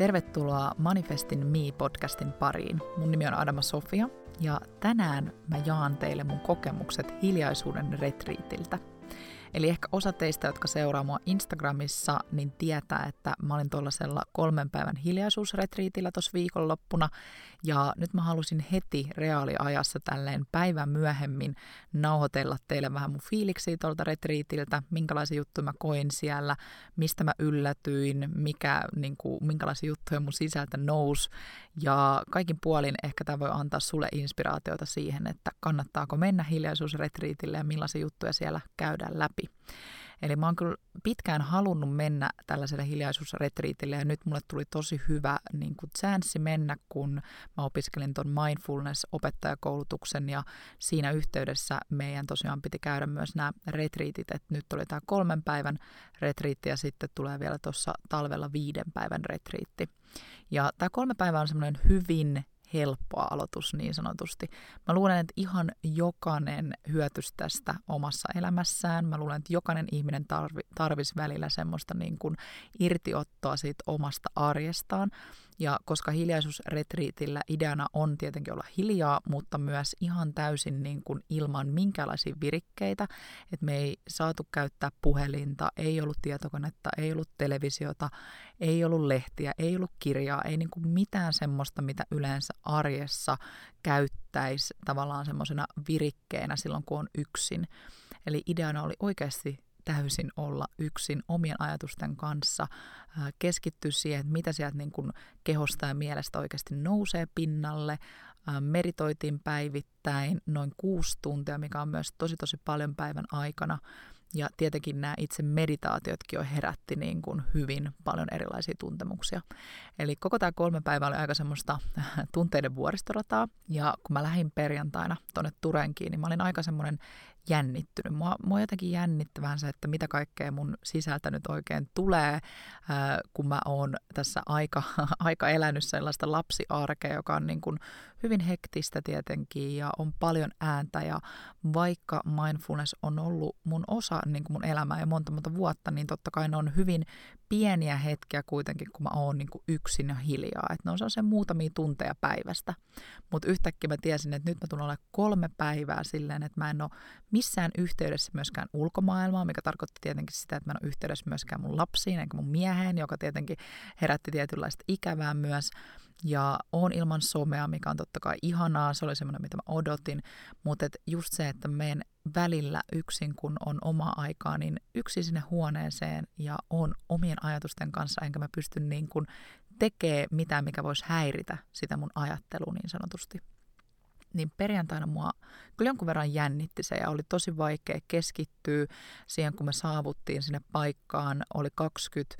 Tervetuloa Manifestin Me-podcastin pariin. Mun nimi on Adama Sofia ja tänään mä jaan teille mun kokemukset hiljaisuuden retriitiltä – Eli ehkä osa teistä, jotka seuraa mua Instagramissa, niin tietää, että mä olin tuollaisella kolmen päivän hiljaisuusretriitillä tuossa viikonloppuna. Ja nyt mä halusin heti reaaliajassa tälleen päivän myöhemmin nauhoitella teille vähän mun fiiliksiä tuolta retriitiltä, minkälaisia juttuja mä koin siellä, mistä mä yllätyin, mikä, niin kuin, minkälaisia juttuja mun sisältä nousi. Ja kaikin puolin ehkä tämä voi antaa sulle inspiraatiota siihen, että kannattaako mennä hiljaisuusretriitille ja millaisia juttuja siellä käydään läpi. Eli mä oon kyllä pitkään halunnut mennä tällaiselle hiljaisuusretriitille ja nyt mulle tuli tosi hyvä niin kuin chanssi mennä, kun mä opiskelin ton mindfulness-opettajakoulutuksen ja siinä yhteydessä meidän tosiaan piti käydä myös nämä retriitit, että nyt oli tämä kolmen päivän retriitti ja sitten tulee vielä tuossa talvella viiden päivän retriitti. Ja tämä kolme päivää on semmoinen hyvin helppo aloitus niin sanotusti. Mä luulen, että ihan jokainen hyötys tästä omassa elämässään. Mä luulen, että jokainen ihminen tarvi, tarvisi välillä semmoista niin kuin irtiottoa siitä omasta arjestaan. Ja koska hiljaisuusretriitillä ideana on tietenkin olla hiljaa, mutta myös ihan täysin niin kuin ilman minkälaisia virikkeitä, että me ei saatu käyttää puhelinta, ei ollut tietokonetta, ei ollut televisiota, ei ollut lehtiä, ei ollut kirjaa, ei niin kuin mitään semmoista, mitä yleensä arjessa käyttäisi tavallaan semmoisena virikkeenä silloin, kun on yksin. Eli ideana oli oikeasti täysin olla yksin omien ajatusten kanssa, keskittyä siihen, että mitä sieltä niin kuin kehosta ja mielestä oikeasti nousee pinnalle. Meritoitiin päivittäin noin kuusi tuntia, mikä on myös tosi tosi paljon päivän aikana. Ja tietenkin nämä itse meditaatiotkin jo herätti niin kuin hyvin paljon erilaisia tuntemuksia. Eli koko tämä kolme päivää oli aika semmoista tunteiden vuoristorataa. Ja kun mä lähdin perjantaina tuonne Turenkiin, niin mä olin aika semmoinen jännittynyt. Mua, mua jotenkin jännitti vähän se, että mitä kaikkea mun sisältä nyt oikein tulee, ää, kun mä oon tässä aika, aika elänyt sellaista lapsiarkea, joka on niin kuin hyvin hektistä tietenkin ja on paljon ääntä ja vaikka mindfulness on ollut mun osa niin kuin mun elämää ja monta monta vuotta, niin totta kai ne on hyvin pieniä hetkiä kuitenkin, kun mä oon niin kuin yksin ja hiljaa. Että ne on sellaisia muutamia tunteja päivästä. Mutta yhtäkkiä mä tiesin, että nyt mä tulen olemaan kolme päivää silleen, että mä en ole missään yhteydessä myöskään ulkomaailmaa, mikä tarkoitti tietenkin sitä, että mä en ole yhteydessä myöskään mun lapsiin eikä mun mieheen, joka tietenkin herätti tietynlaista ikävää myös. Ja on ilman somea, mikä on totta kai ihanaa, se oli semmoinen, mitä mä odotin, mutta just se, että menen välillä yksin, kun on oma aikaa, niin yksi sinne huoneeseen ja on omien ajatusten kanssa, enkä mä pysty niin kuin tekee mitään, mikä voisi häiritä sitä mun ajattelua niin sanotusti. Niin perjantaina mua kyllä jonkun verran jännitti se ja oli tosi vaikea keskittyä siihen, kun me saavuttiin sinne paikkaan. Oli 20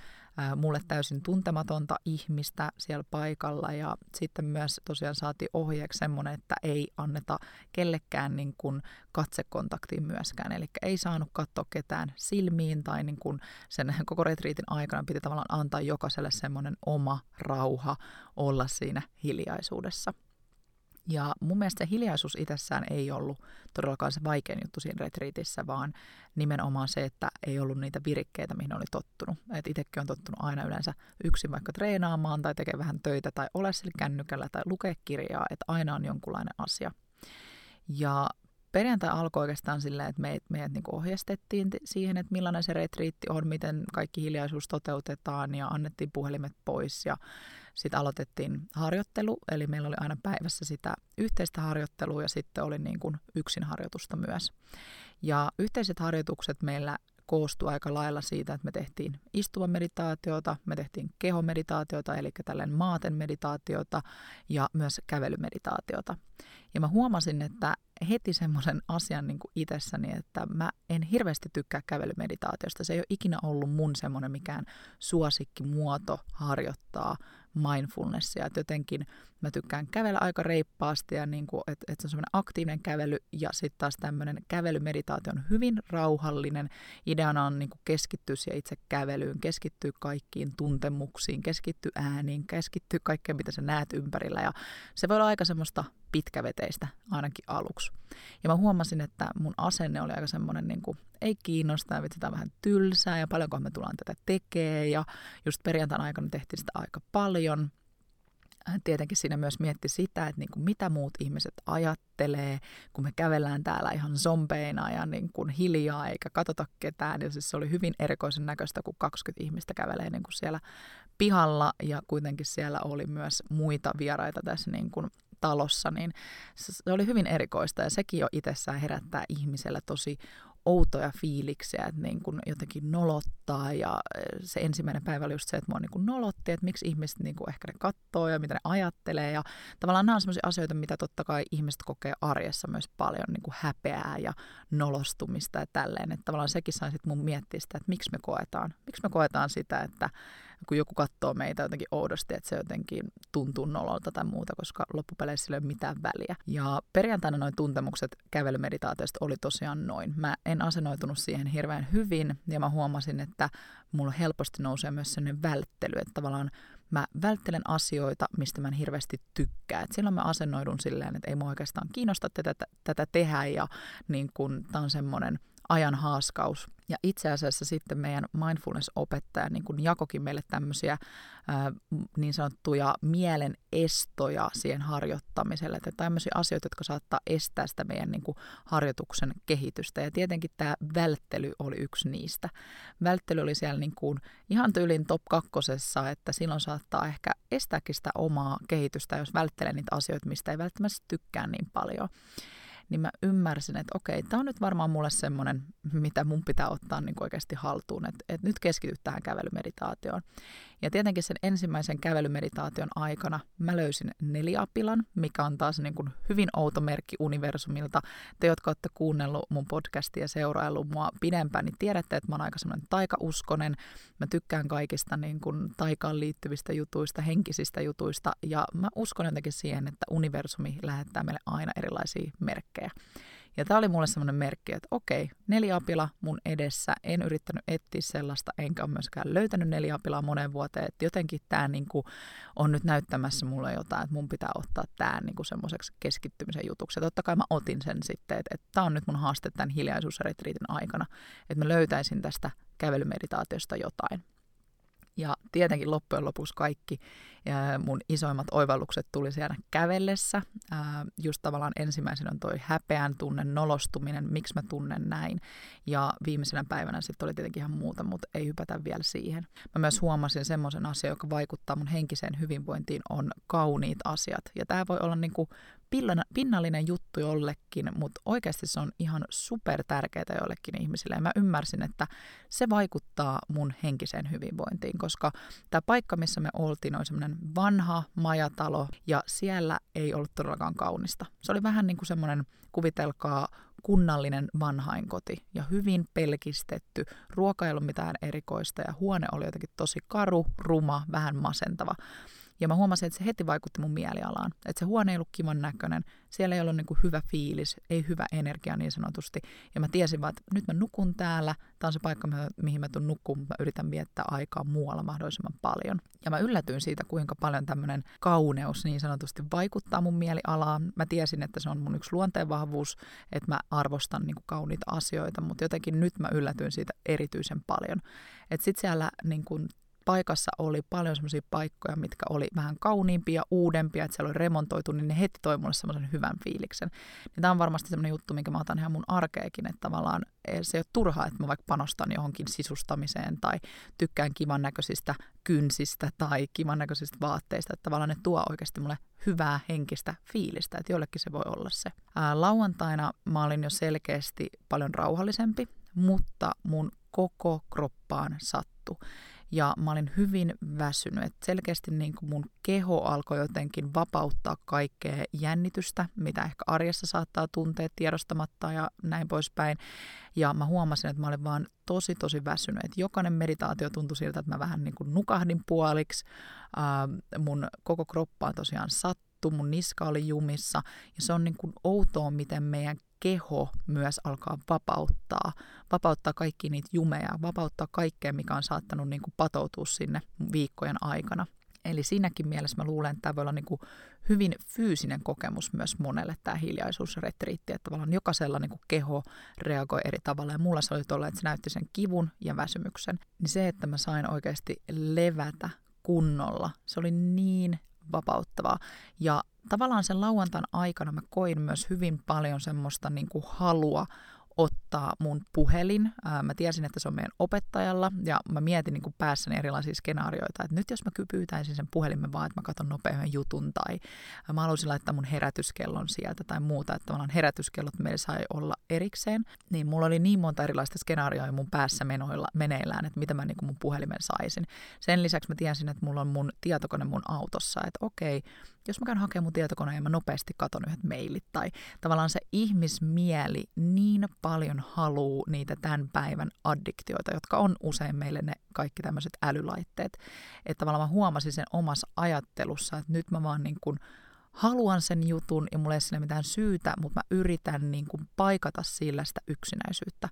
mulle täysin tuntematonta ihmistä siellä paikalla ja sitten myös tosiaan saatiin ohjeeksi semmoinen, että ei anneta kellekään niin kuin katsekontaktiin myöskään. Eli ei saanut katsoa ketään silmiin tai niin kuin sen koko retriitin aikana piti tavallaan antaa jokaiselle semmoinen oma rauha olla siinä hiljaisuudessa. Ja mun mielestä se hiljaisuus itsessään ei ollut todellakaan se vaikein juttu siinä retriitissä, vaan nimenomaan se, että ei ollut niitä virikkeitä, mihin oli tottunut. Et itsekin on tottunut aina yleensä yksin vaikka treenaamaan tai tekee vähän töitä tai ole sillä kännykällä tai lukea kirjaa, että aina on jonkunlainen asia. Ja perjantai alkoi oikeastaan silleen, että meidät, meidät niin ohjastettiin siihen, että millainen se retriitti on, miten kaikki hiljaisuus toteutetaan ja annettiin puhelimet pois ja sitten aloitettiin harjoittelu, eli meillä oli aina päivässä sitä yhteistä harjoittelua ja sitten oli niin kuin yksin harjoitusta myös. Ja yhteiset harjoitukset meillä koostui aika lailla siitä, että me tehtiin istuvan meditaatiota, me tehtiin kehomeditaatiota, eli tällainen maaten meditaatiota ja myös kävelymeditaatiota. Ja mä huomasin, että heti semmoisen asian niin kuin itsessäni, että mä en hirveästi tykkää kävelymeditaatiosta. Se ei ole ikinä ollut mun semmoinen mikään suosikkimuoto harjoittaa mindfulnessia. Että jotenkin mä tykkään kävellä aika reippaasti ja niin kuin, että, että se on semmoinen aktiivinen kävely ja sitten taas tämmöinen kävelymeditaatio on hyvin rauhallinen. Ideana on niin kuin keskittyä siihen itse kävelyyn, keskittyä kaikkiin tuntemuksiin, keskittyä ääniin, keskittyä kaikkeen, mitä sä näet ympärillä ja se voi olla aika semmoista pitkäveteistä ainakin aluksi. Ja mä huomasin, että mun asenne oli aika semmoinen niin kuin ei kiinnosta ja on vähän tylsää ja paljonko me tullaan tätä tekee ja just perjantaina aikana tehtiin sitä aika paljon. Äh, tietenkin siinä myös mietti sitä, että niin kuin mitä muut ihmiset ajattelee, kun me kävellään täällä ihan zombeina ja niin kuin hiljaa eikä katsota ketään. Ja siis se oli hyvin erikoisen näköistä, kun 20 ihmistä kävelee niin kuin siellä pihalla ja kuitenkin siellä oli myös muita vieraita tässä niin kuin talossa, niin se oli hyvin erikoista. Ja sekin jo itsessään herättää ihmisellä tosi outoja fiiliksiä, että niin kuin jotenkin nolottaa. Ja eh, se ensimmäinen päivä oli just se, että mua niin kuin nolotti, että miksi ihmiset niin kuin ehkä ne katsoo ja mitä ne ajattelee. Ja tavallaan nämä on sellaisia asioita, mitä totta kai ihmiset kokee arjessa myös paljon niin kuin häpeää ja nolostumista ja tälleen, että tavallaan sekin sai sitten mun miettiä sitä, että miksi me koetaan, miksi me koetaan sitä, että kun joku katsoo meitä jotenkin oudosti, että se jotenkin tuntuu nololta tai muuta, koska loppupeleissä ei ole mitään väliä. Ja perjantaina noin tuntemukset kävelymeditaatiosta oli tosiaan noin. Mä en asennoitunut siihen hirveän hyvin ja mä huomasin, että mulla helposti nousee myös sellainen välttely, että tavallaan mä välttelen asioita, mistä mä en hirveästi tykkää. Et silloin mä asennoidun silleen, että ei mua oikeastaan kiinnosta tätä, tätä tehdä ja niin kun, tää on semmoinen ajan haaskaus. Ja itse asiassa sitten meidän mindfulness-opettaja niin kun jakokin meille tämmöisiä ää, niin sanottuja mielen estoja siihen harjoittamiselle. Että tämmöisiä asioita, jotka saattaa estää sitä meidän niin kuin, harjoituksen kehitystä. Ja tietenkin tämä välttely oli yksi niistä. Välttely oli siellä niin kuin, ihan tyylin top kakkosessa, että silloin saattaa ehkä estääkin sitä omaa kehitystä, jos välttelee niitä asioita, mistä ei välttämättä tykkää niin paljon niin mä ymmärsin, että okei, tämä on nyt varmaan mulle semmoinen, mitä mun pitää ottaa niin oikeasti haltuun, että, että nyt keskity tähän kävelymeditaatioon. Ja tietenkin sen ensimmäisen kävelymeditaation aikana mä löysin neliapilan, mikä on taas niin kuin hyvin outo merkki universumilta. Te, jotka olette kuunnellut mun podcastia ja seuraillut mua pidempään, niin tiedätte, että mä oon aika semmoinen taikauskonen. Mä tykkään kaikista niin kuin taikaan liittyvistä jutuista, henkisistä jutuista, ja mä uskon jotenkin siihen, että universumi lähettää meille aina erilaisia merkkejä. Ja tämä oli mulle semmoinen merkki, että okei, neliapila mun edessä, en yrittänyt etsiä sellaista, enkä ole myöskään löytänyt neliapilaa moneen vuoteen, että jotenkin tämä niinku on nyt näyttämässä mulle jotain, että mun pitää ottaa tämä niinku semmoiseksi keskittymisen jutuksi. Ja totta kai mä otin sen sitten, että, että tämä on nyt mun haaste tämän hiljaisuusretriitin aikana, että mä löytäisin tästä kävelymeditaatiosta jotain. Ja tietenkin loppujen lopuksi kaikki mun isoimmat oivallukset tuli siellä kävellessä. Just tavallaan ensimmäisenä on toi häpeän tunne, nolostuminen, miksi mä tunnen näin. Ja viimeisenä päivänä sitten oli tietenkin ihan muuta, mutta ei hypätä vielä siihen. Mä myös huomasin semmoisen asian, joka vaikuttaa mun henkiseen hyvinvointiin, on kauniit asiat. Ja tämä voi olla niinku pinnallinen juttu jollekin, mutta oikeasti se on ihan super tärkeää jollekin ihmisille. Ja mä ymmärsin, että se vaikuttaa mun henkiseen hyvinvointiin, koska tämä paikka, missä me oltiin, on semmoinen vanha majatalo ja siellä ei ollut todellakaan kaunista. Se oli vähän niin kuin semmoinen, kuvitelkaa, kunnallinen vanhainkoti ja hyvin pelkistetty. Ruoka ei ollut mitään erikoista ja huone oli jotenkin tosi karu, ruma, vähän masentava. Ja mä huomasin, että se heti vaikutti mun mielialaan. Että se huone ei ollut kivan näköinen, siellä ei ollut niin kuin hyvä fiilis, ei hyvä energia niin sanotusti. Ja mä tiesin vaan, että nyt mä nukun täällä, tämä on se paikka, mihin mä tuun nukkuun, mä yritän viettää aikaa muualla mahdollisimman paljon. Ja mä yllätyin siitä, kuinka paljon tämmöinen kauneus niin sanotusti vaikuttaa mun mielialaan. Mä tiesin, että se on mun yksi luonteenvahvuus, että mä arvostan niin kuin kauniita asioita, mutta jotenkin nyt mä yllätyin siitä erityisen paljon. Että sitten siellä niin kuin paikassa oli paljon semmoisia paikkoja, mitkä oli vähän kauniimpia, uudempia, että siellä oli remontoitu, niin ne heti toi mulle semmoisen hyvän fiiliksen. Niin tämä on varmasti semmoinen juttu, minkä mä otan ihan mun arkeekin, että tavallaan se ei ole turhaa, että mä vaikka panostan johonkin sisustamiseen tai tykkään kivan näköisistä kynsistä tai kivan näköisistä vaatteista, että tavallaan ne tuo oikeasti mulle hyvää henkistä fiilistä, että jollekin se voi olla se. Ää, lauantaina mä olin jo selkeästi paljon rauhallisempi, mutta mun koko kroppaan sattu ja mä olin hyvin väsynyt. Et selkeästi niin kuin mun keho alkoi jotenkin vapauttaa kaikkea jännitystä, mitä ehkä arjessa saattaa tuntea tiedostamatta ja näin poispäin. Ja mä huomasin, että mä olin vaan tosi tosi väsynyt. Et jokainen meditaatio tuntui siltä, että mä vähän niin kuin nukahdin puoliksi. Äh, mun koko kroppaan tosiaan sattu, mun niska oli jumissa. Ja se on niin kuin outoa, miten meidän keho myös alkaa vapauttaa, vapauttaa kaikki niitä jumeja, vapauttaa kaikkea, mikä on saattanut niin kuin patoutua sinne viikkojen aikana. Eli siinäkin mielessä mä luulen, että tämä voi olla niin kuin hyvin fyysinen kokemus myös monelle tämä hiljaisuusretriitti, että tavallaan jokaisella niin kuin keho reagoi eri tavalla. Ja mulla se oli tuolla, että se näytti sen kivun ja väsymyksen. Niin se, että mä sain oikeasti levätä kunnolla, se oli niin vapauttavaa. Ja tavallaan sen lauantain aikana mä koin myös hyvin paljon semmoista niin kuin halua ottaa mun puhelin. Ää, mä tiesin, että se on meidän opettajalla ja mä mietin niin päässäni erilaisia skenaarioita, että nyt jos mä pyytäisin sen puhelimen vaan, että mä katson nopean jutun tai mä haluaisin laittaa mun herätyskellon sieltä tai muuta, että tavallaan herätyskellot meillä sai olla erikseen, niin mulla oli niin monta erilaista skenaarioa mun päässä menoilla, meneillään, että mitä mä niin mun puhelimen saisin. Sen lisäksi mä tiesin, että mulla on mun tietokone mun autossa, että okei, jos mä käyn hakemaan mun tietokoneen ja mä nopeasti katon yhdet mailit tai tavallaan se ihmismieli niin paljon haluu niitä tämän päivän addiktioita, jotka on usein meille ne kaikki tämmöiset älylaitteet. Että tavallaan mä huomasin sen omassa ajattelussa, että nyt mä vaan niin kuin haluan sen jutun ja mulla ei ole mitään syytä, mutta mä yritän niin kuin paikata sillä sitä yksinäisyyttä.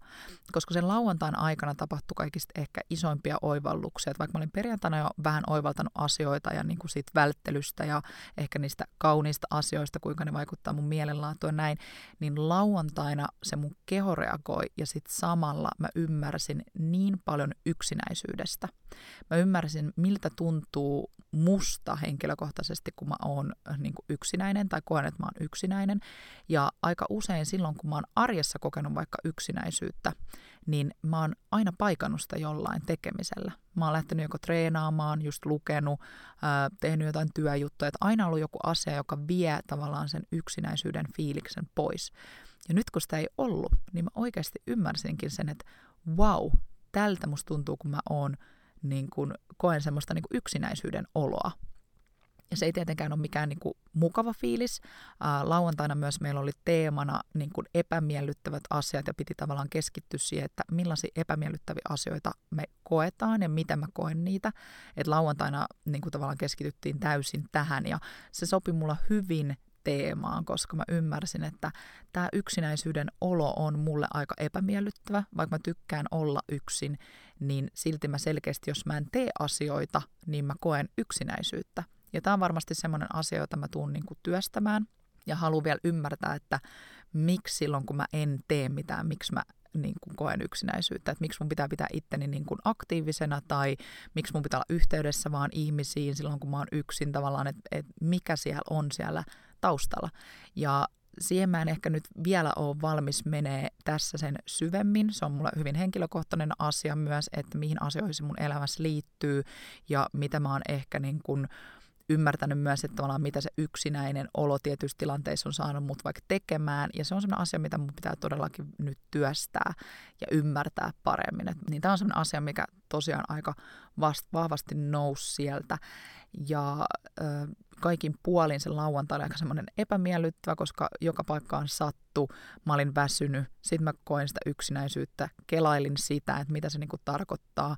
Koska sen lauantain aikana tapahtui kaikista ehkä isoimpia oivalluksia. Että vaikka mä olin perjantaina jo vähän oivaltanut asioita ja niin kuin siitä välttelystä ja ehkä niistä kauniista asioista, kuinka ne vaikuttaa mun mielenlaatuun näin, niin lauantaina se mun keho reagoi ja sitten samalla mä ymmärsin niin paljon yksinäisyydestä. Mä ymmärsin, miltä tuntuu musta henkilökohtaisesti, kun mä oon äh, niin kuin yksinäinen tai koen, että mä oon yksinäinen. Ja aika usein silloin, kun mä oon arjessa kokenut vaikka yksinäisyyttä, niin mä oon aina paikannut sitä jollain tekemisellä. Mä oon lähtenyt joko treenaamaan, just lukenut, ää, tehnyt jotain työjuttuja. Että aina ollut joku asia, joka vie tavallaan sen yksinäisyyden fiiliksen pois. Ja nyt kun sitä ei ollut, niin mä oikeasti ymmärsinkin sen, että wow, tältä musta tuntuu, kun mä oon niin kun, koen semmoista niin yksinäisyyden oloa. Ja se ei tietenkään ole mikään niin kuin, mukava fiilis. Ää, lauantaina myös meillä oli teemana niin kuin, epämiellyttävät asiat ja piti tavallaan keskittyä siihen, että millaisia epämiellyttäviä asioita me koetaan ja miten mä koen niitä. Et lauantaina niin kuin, tavallaan keskityttiin täysin tähän ja se sopi mulla hyvin teemaan, koska mä ymmärsin, että tämä yksinäisyyden olo on mulle aika epämiellyttävä, vaikka mä tykkään olla yksin, niin silti mä selkeästi, jos mä en tee asioita, niin mä koen yksinäisyyttä. Ja tämä on varmasti semmoinen asia, jota mä tuun niinku työstämään ja haluan vielä ymmärtää, että miksi silloin, kun mä en tee mitään, miksi mä niin kuin koen yksinäisyyttä, että miksi mun pitää pitää itteni niin kuin aktiivisena tai miksi mun pitää olla yhteydessä vaan ihmisiin silloin, kun mä oon yksin tavallaan, että, että mikä siellä on siellä taustalla. Ja siihen mä en ehkä nyt vielä ole valmis menee tässä sen syvemmin. Se on mulle hyvin henkilökohtainen asia myös, että mihin asioihin mun elämässä liittyy ja mitä mä oon ehkä niin kuin ymmärtänyt myös, että tavallaan mitä se yksinäinen olo tietyissä tilanteissa on saanut mut vaikka tekemään. Ja se on sellainen asia, mitä mun pitää todellakin nyt työstää ja ymmärtää paremmin. Et, niin tämä on sellainen asia, mikä tosiaan aika vast, vahvasti nousi sieltä. Ja ö, kaikin puolin se lauantai oli aika semmoinen epämiellyttävä, koska joka paikkaan sattu, mä olin väsynyt, sitten mä koin sitä yksinäisyyttä, kelailin sitä, että mitä se niinku tarkoittaa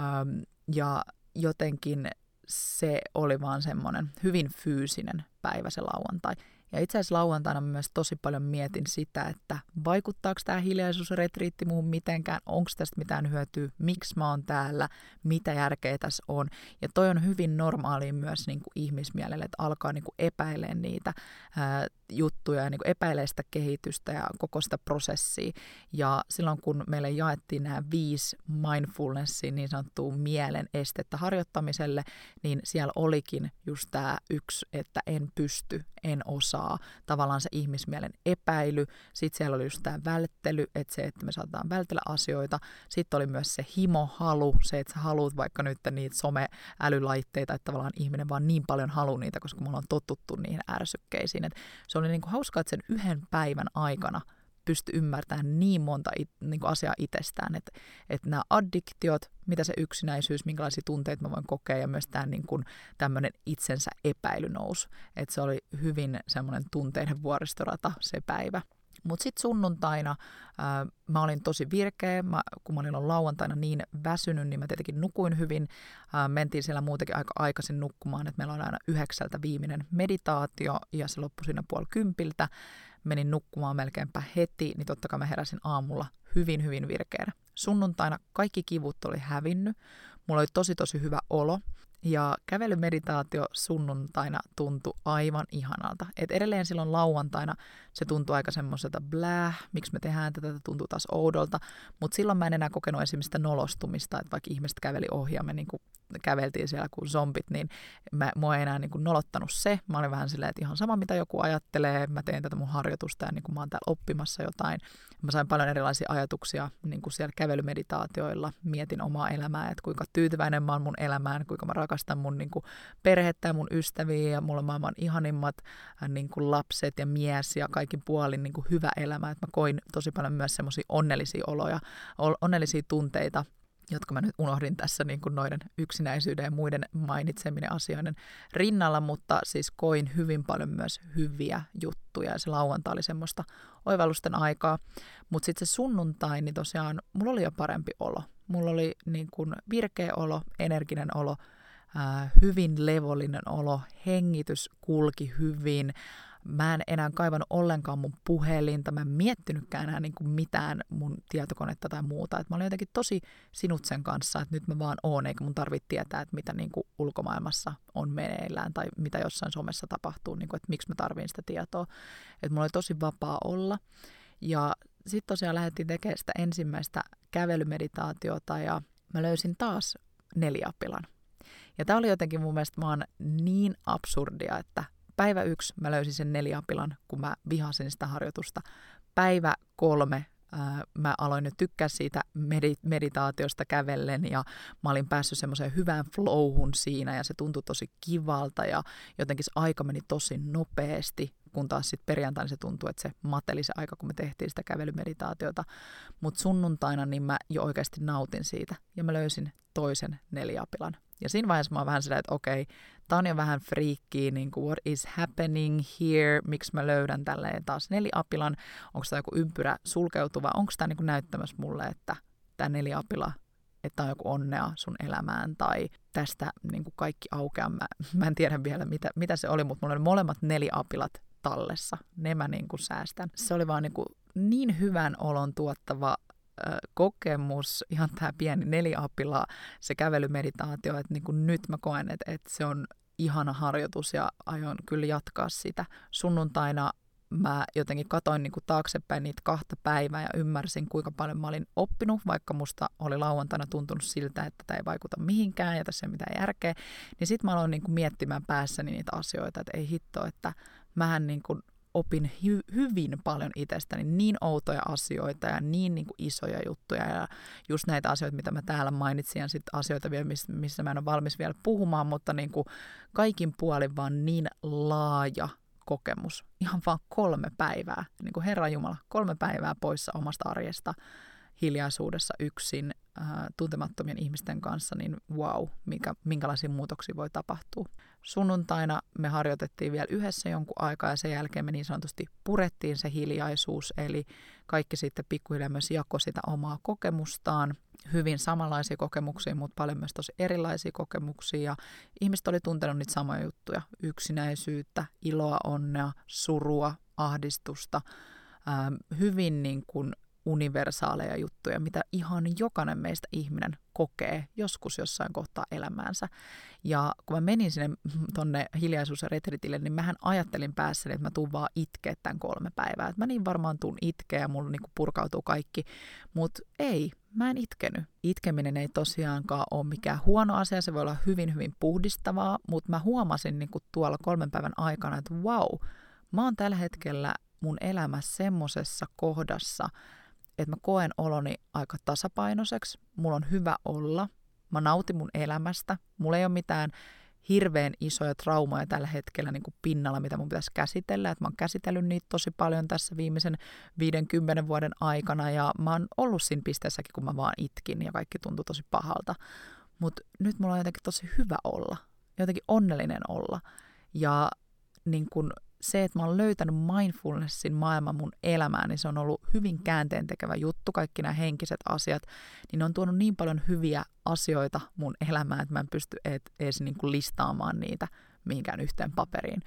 ähm, ja jotenkin se oli vaan semmoinen hyvin fyysinen päivä se lauantai. Ja itse asiassa lauantaina myös tosi paljon mietin sitä, että vaikuttaako tämä hiljaisuusretriitti muuhun mitenkään, onko tästä mitään hyötyä, miksi mä oon täällä, mitä järkeä tässä on. Ja toi on hyvin normaali myös niin kuin ihmismielelle, että alkaa niin kuin epäilemään niitä ää, juttuja ja niin kuin epäilee sitä kehitystä ja koko sitä prosessia. Ja silloin kun meille jaettiin nämä viisi mindfulnessin niin sanottua mielen estettä harjoittamiselle, niin siellä olikin just tämä yksi, että en pysty, en osaa, tavallaan se ihmismielen epäily. Sitten siellä oli just tämä välttely, että se, että me saatetaan vältellä asioita. Sitten oli myös se himohalu, se, että sä haluat vaikka nyt niitä someälylaitteita, että tavallaan ihminen vaan niin paljon haluaa niitä, koska me ollaan totuttu niihin ärsykkeisiin. Et se oli niin kuin hauskaa, että sen yhden päivän aikana pysty ymmärtämään niin monta it, niin kuin asiaa itsestään, että, että nämä addiktiot, mitä se yksinäisyys, minkälaisia tunteita mä voin kokea ja myös tämä niin kuin, tämmöinen itsensä epäily nousi. Että se oli hyvin semmoinen tunteiden vuoristorata se päivä. Mutta sitten sunnuntaina ää, mä olin tosi virkeä, mä, kun mä olin lauantaina niin väsynyt, niin mä tietenkin nukuin hyvin. Ää, mentiin siellä muutenkin aika aikaisin nukkumaan, että meillä on aina yhdeksältä viimeinen meditaatio ja se loppui siinä puoli kympiltä. Menin nukkumaan melkeinpä heti, niin totta kai mä heräsin aamulla hyvin, hyvin virkeänä. Sunnuntaina kaikki kivut oli hävinnyt. Mulla oli tosi tosi hyvä olo. Ja kävelymeditaatio sunnuntaina tuntui aivan ihanalta. Et edelleen silloin lauantaina se tuntui aika semmoiselta bläh, miksi me tehdään tätä, tätä tuntuu taas oudolta. Mutta silloin mä en enää kokenut esimerkiksi sitä nolostumista, että vaikka ihmiset käveli ohi ja me niin kuin käveltiin siellä kuin zombit, niin mä, mua ei enää niin kuin nolottanut se. Mä olin vähän silleen, että ihan sama mitä joku ajattelee, mä teen tätä mun harjoitusta ja niin kuin mä oon täällä oppimassa jotain. Mä sain paljon erilaisia ajatuksia niin kuin siellä kävelymeditaatioilla, mietin omaa elämää, että kuinka tyytyväinen mä oon mun elämään, kuinka mä rakastan mun niin kuin perhettä ja mun ystäviä ja mulla on maailman ihanimmat äh, niin kuin lapset ja mies ja kaikin puolin niin kuin hyvä elämä. Että mä koin tosi paljon myös semmoisia onnellisia oloja, onnellisia tunteita jotka mä nyt unohdin tässä niin kuin noiden yksinäisyyden ja muiden mainitseminen asioiden rinnalla, mutta siis koin hyvin paljon myös hyviä juttuja ja se lauantai oli semmoista oivallusten aikaa. Mutta sitten se sunnuntai, niin tosiaan mulla oli jo parempi olo. Mulla oli niin kuin virkeä olo, energinen olo, hyvin levollinen olo, hengitys kulki hyvin, Mä en enää kaivannut ollenkaan mun puhelinta, mä en miettinytkään enää niin kuin mitään mun tietokonetta tai muuta. Et mä olin jotenkin tosi sinut sen kanssa, että nyt mä vaan oon, eikä mun tarvitse tietää, että mitä niin kuin ulkomaailmassa on meneillään tai mitä jossain somessa tapahtuu, niin kuin, että miksi mä tarvin sitä tietoa. Että mulla oli tosi vapaa olla. Ja sitten tosiaan lähdettiin tekemään sitä ensimmäistä kävelymeditaatiota ja mä löysin taas neliapilan. Ja tämä oli jotenkin mun mielestä vaan niin absurdia, että päivä yksi mä löysin sen neliapilan, kun mä vihasin sitä harjoitusta. Päivä kolme mä aloin nyt tykkää siitä medit- meditaatiosta kävellen ja mä olin päässyt semmoiseen hyvään flowhun siinä ja se tuntui tosi kivalta ja jotenkin se aika meni tosi nopeasti, kun taas sitten perjantaina se tuntui, että se mateli se aika, kun me tehtiin sitä kävelymeditaatiota. Mutta sunnuntaina niin mä jo oikeasti nautin siitä ja mä löysin toisen neliapilan. Ja siinä vaiheessa mä oon vähän sitä, että okei, tää on jo vähän friikkiä, niin kuin what is happening here, miksi mä löydän tälleen taas neliapilan, onko tämä joku ympyrä sulkeutuva, onko tämä niin näyttämässä mulle, että tämä neliapila, että on joku onnea sun elämään tai tästä niin kuin kaikki aukeaa. Mä, mä en tiedä vielä, mitä, mitä se oli, mutta mulla oli molemmat neliapilat tallessa. Ne mä niin kuin säästän. Se oli vaan niin, kuin niin hyvän olon tuottava kokemus, ihan tämä pieni neliapila, se kävelymeditaatio, että niin kuin nyt mä koen, että, että se on ihana harjoitus ja aion kyllä jatkaa sitä. Sunnuntaina mä jotenkin katoin niin kuin taaksepäin niitä kahta päivää ja ymmärsin, kuinka paljon mä olin oppinut, vaikka musta oli lauantaina tuntunut siltä, että tämä ei vaikuta mihinkään ja tässä ei mitään järkeä. Niin sitten mä aloin niin kuin miettimään päässäni niitä asioita, että ei hitto, että mähän niin kuin opin hy- hyvin paljon itsestäni, niin outoja asioita ja niin, niin kuin isoja juttuja ja just näitä asioita, mitä mä täällä mainitsin ja sitten asioita vielä, missä, mä en ole valmis vielä puhumaan, mutta niin kuin kaikin puolin vaan niin laaja kokemus. Ihan vaan kolme päivää, niin kuin Herra Jumala, kolme päivää poissa omasta arjesta hiljaisuudessa yksin tuntemattomien ihmisten kanssa, niin wow, mikä, minkälaisia muutoksia voi tapahtua. Sunnuntaina me harjoitettiin vielä yhdessä jonkun aikaa ja sen jälkeen me niin sanotusti purettiin se hiljaisuus, eli kaikki sitten pikkuhiljaa myös jakoi sitä omaa kokemustaan. Hyvin samanlaisia kokemuksia, mutta paljon myös tosi erilaisia kokemuksia ja ihmiset oli tuntenut niitä samoja juttuja. Yksinäisyyttä, iloa, onnea, surua, ahdistusta, ähm, hyvin niin kuin universaaleja juttuja, mitä ihan jokainen meistä ihminen kokee joskus jossain kohtaa elämäänsä. Ja kun mä menin sinne tonne hiljaisuus- ja retritille, niin mähän ajattelin päässäni, että mä tuun vaan itkeä tämän kolme päivää. Että mä niin varmaan tuun itkeä ja mulla niinku purkautuu kaikki. Mutta ei, mä en itkenyt. Itkeminen ei tosiaankaan ole mikään huono asia, se voi olla hyvin hyvin puhdistavaa, mutta mä huomasin niinku tuolla kolmen päivän aikana, että wow, mä oon tällä hetkellä mun elämässä semmosessa kohdassa, että mä koen oloni aika tasapainoiseksi, mulla on hyvä olla, mä nautin mun elämästä, mulla ei ole mitään hirveän isoja traumaja tällä hetkellä niin kuin pinnalla, mitä mun pitäisi käsitellä. Et mä oon käsitellyt niitä tosi paljon tässä viimeisen 50 vuoden aikana ja mä oon ollut siinä pisteessäkin, kun mä vaan itkin ja kaikki tuntui tosi pahalta. Mutta nyt mulla on jotenkin tosi hyvä olla, jotenkin onnellinen olla. Ja niin kun se, että mä oon löytänyt mindfulnessin maailman mun elämään, niin se on ollut hyvin käänteen tekevä juttu, kaikki nämä henkiset asiat, niin ne on tuonut niin paljon hyviä asioita mun elämään, että mä en pysty edes niin kuin listaamaan niitä mihinkään yhteen paperiin.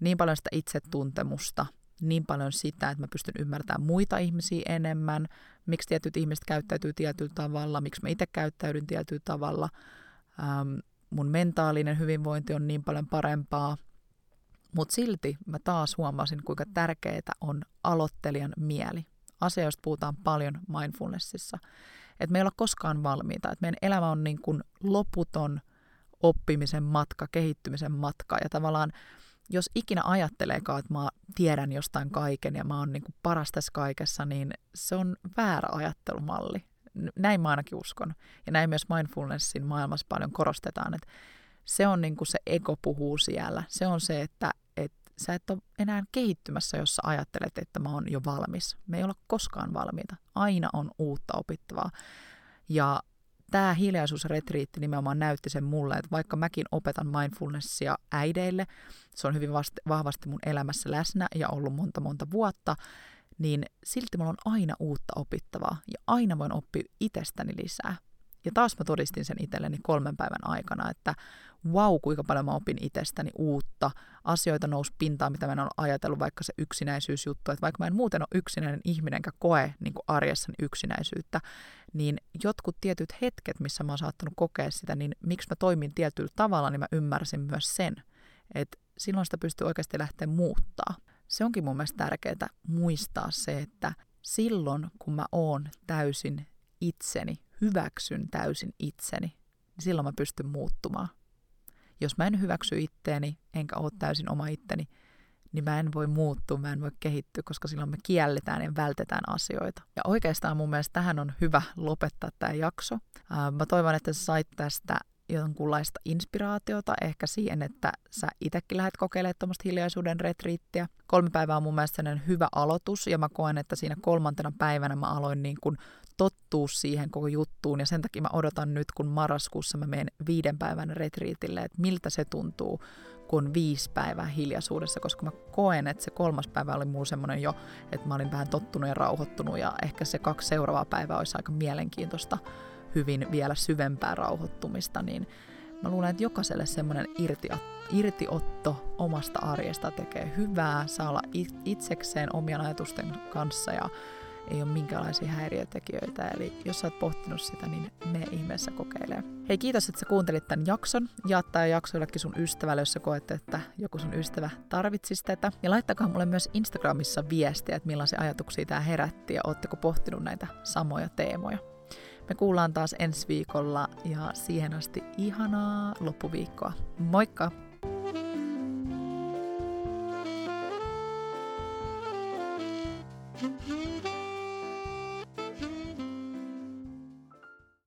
Niin paljon sitä itsetuntemusta, niin paljon sitä, että mä pystyn ymmärtämään muita ihmisiä enemmän, miksi tietyt ihmiset käyttäytyy tietyllä tavalla, miksi mä itse käyttäydyn tietyllä tavalla. Ähm, mun mentaalinen hyvinvointi on niin paljon parempaa, mutta silti mä taas huomasin, kuinka tärkeää on aloittelijan mieli. Asia, josta puhutaan paljon mindfulnessissa. Että me ei olla koskaan valmiita. Että meidän elämä on niin kuin loputon oppimisen matka, kehittymisen matka. Ja tavallaan, jos ikinä ajatteleekaan, että mä tiedän jostain kaiken ja mä oon niin paras tässä kaikessa, niin se on väärä ajattelumalli. Näin mä ainakin uskon. Ja näin myös mindfulnessin maailmassa paljon korostetaan, että se on niin kuin se ego puhuu siellä. Se on se, että, että sä et ole enää kehittymässä, jos sä ajattelet, että mä oon jo valmis. Me ei olla koskaan valmiita. Aina on uutta opittavaa. Ja tämä hiljaisuusretriitti nimenomaan näytti sen mulle, että vaikka mäkin opetan mindfulnessia äideille, se on hyvin vasti, vahvasti mun elämässä läsnä ja ollut monta monta vuotta, niin silti mulla on aina uutta opittavaa ja aina voin oppia itsestäni lisää. Ja taas mä todistin sen itselleni kolmen päivän aikana, että wow, kuinka paljon mä opin itsestäni uutta, asioita nousi pintaan, mitä mä en ole ajatellut, vaikka se yksinäisyysjuttu, että vaikka mä en muuten ole yksinäinen ihminen, enkä koe niin arjessani yksinäisyyttä, niin jotkut tietyt hetket, missä mä oon saattanut kokea sitä, niin miksi mä toimin tietyllä tavalla, niin mä ymmärsin myös sen, että silloin sitä pystyy oikeasti lähteä muuttaa. Se onkin mun mielestä tärkeää muistaa se, että silloin kun mä oon täysin itseni, hyväksyn täysin itseni, niin silloin mä pystyn muuttumaan. Jos mä en hyväksy itteeni, enkä ole täysin oma itteni, niin mä en voi muuttua, mä en voi kehittyä, koska silloin me kielletään ja vältetään asioita. Ja oikeastaan mun mielestä tähän on hyvä lopettaa tämä jakso. Mä toivon, että sä sait tästä jonkunlaista inspiraatiota ehkä siihen, että sä itsekin lähdet kokeilemaan tuommoista hiljaisuuden retriittiä. Kolme päivää on mun mielestä hyvä aloitus ja mä koen, että siinä kolmantena päivänä mä aloin niin kuin tottua siihen koko juttuun ja sen takia mä odotan nyt, kun marraskuussa mä menen viiden päivän retriitille, että miltä se tuntuu, kun viisi päivää hiljaisuudessa, koska mä koen, että se kolmas päivä oli mulla semmoinen jo, että mä olin vähän tottunut ja rauhoittunut ja ehkä se kaksi seuraavaa päivää olisi aika mielenkiintoista hyvin vielä syvempää rauhoittumista, niin mä luulen, että jokaiselle semmoinen irti, irtiotto omasta arjesta tekee hyvää, saa olla itsekseen omien ajatusten kanssa ja ei ole minkäänlaisia häiriötekijöitä. Eli jos sä oot pohtinut sitä, niin me ihmeessä kokeilee. Hei, kiitos, että sä kuuntelit tämän jakson. Jaattaa jakso jollekin sun ystävälle, jos sä koet, että joku sun ystävä tarvitsisi tätä. Ja laittakaa mulle myös Instagramissa viestiä, että millaisia ajatuksia tämä herätti ja ootteko pohtinut näitä samoja teemoja. Me kuullaan taas ensi viikolla ja siihen asti ihanaa loppuviikkoa. Moikka!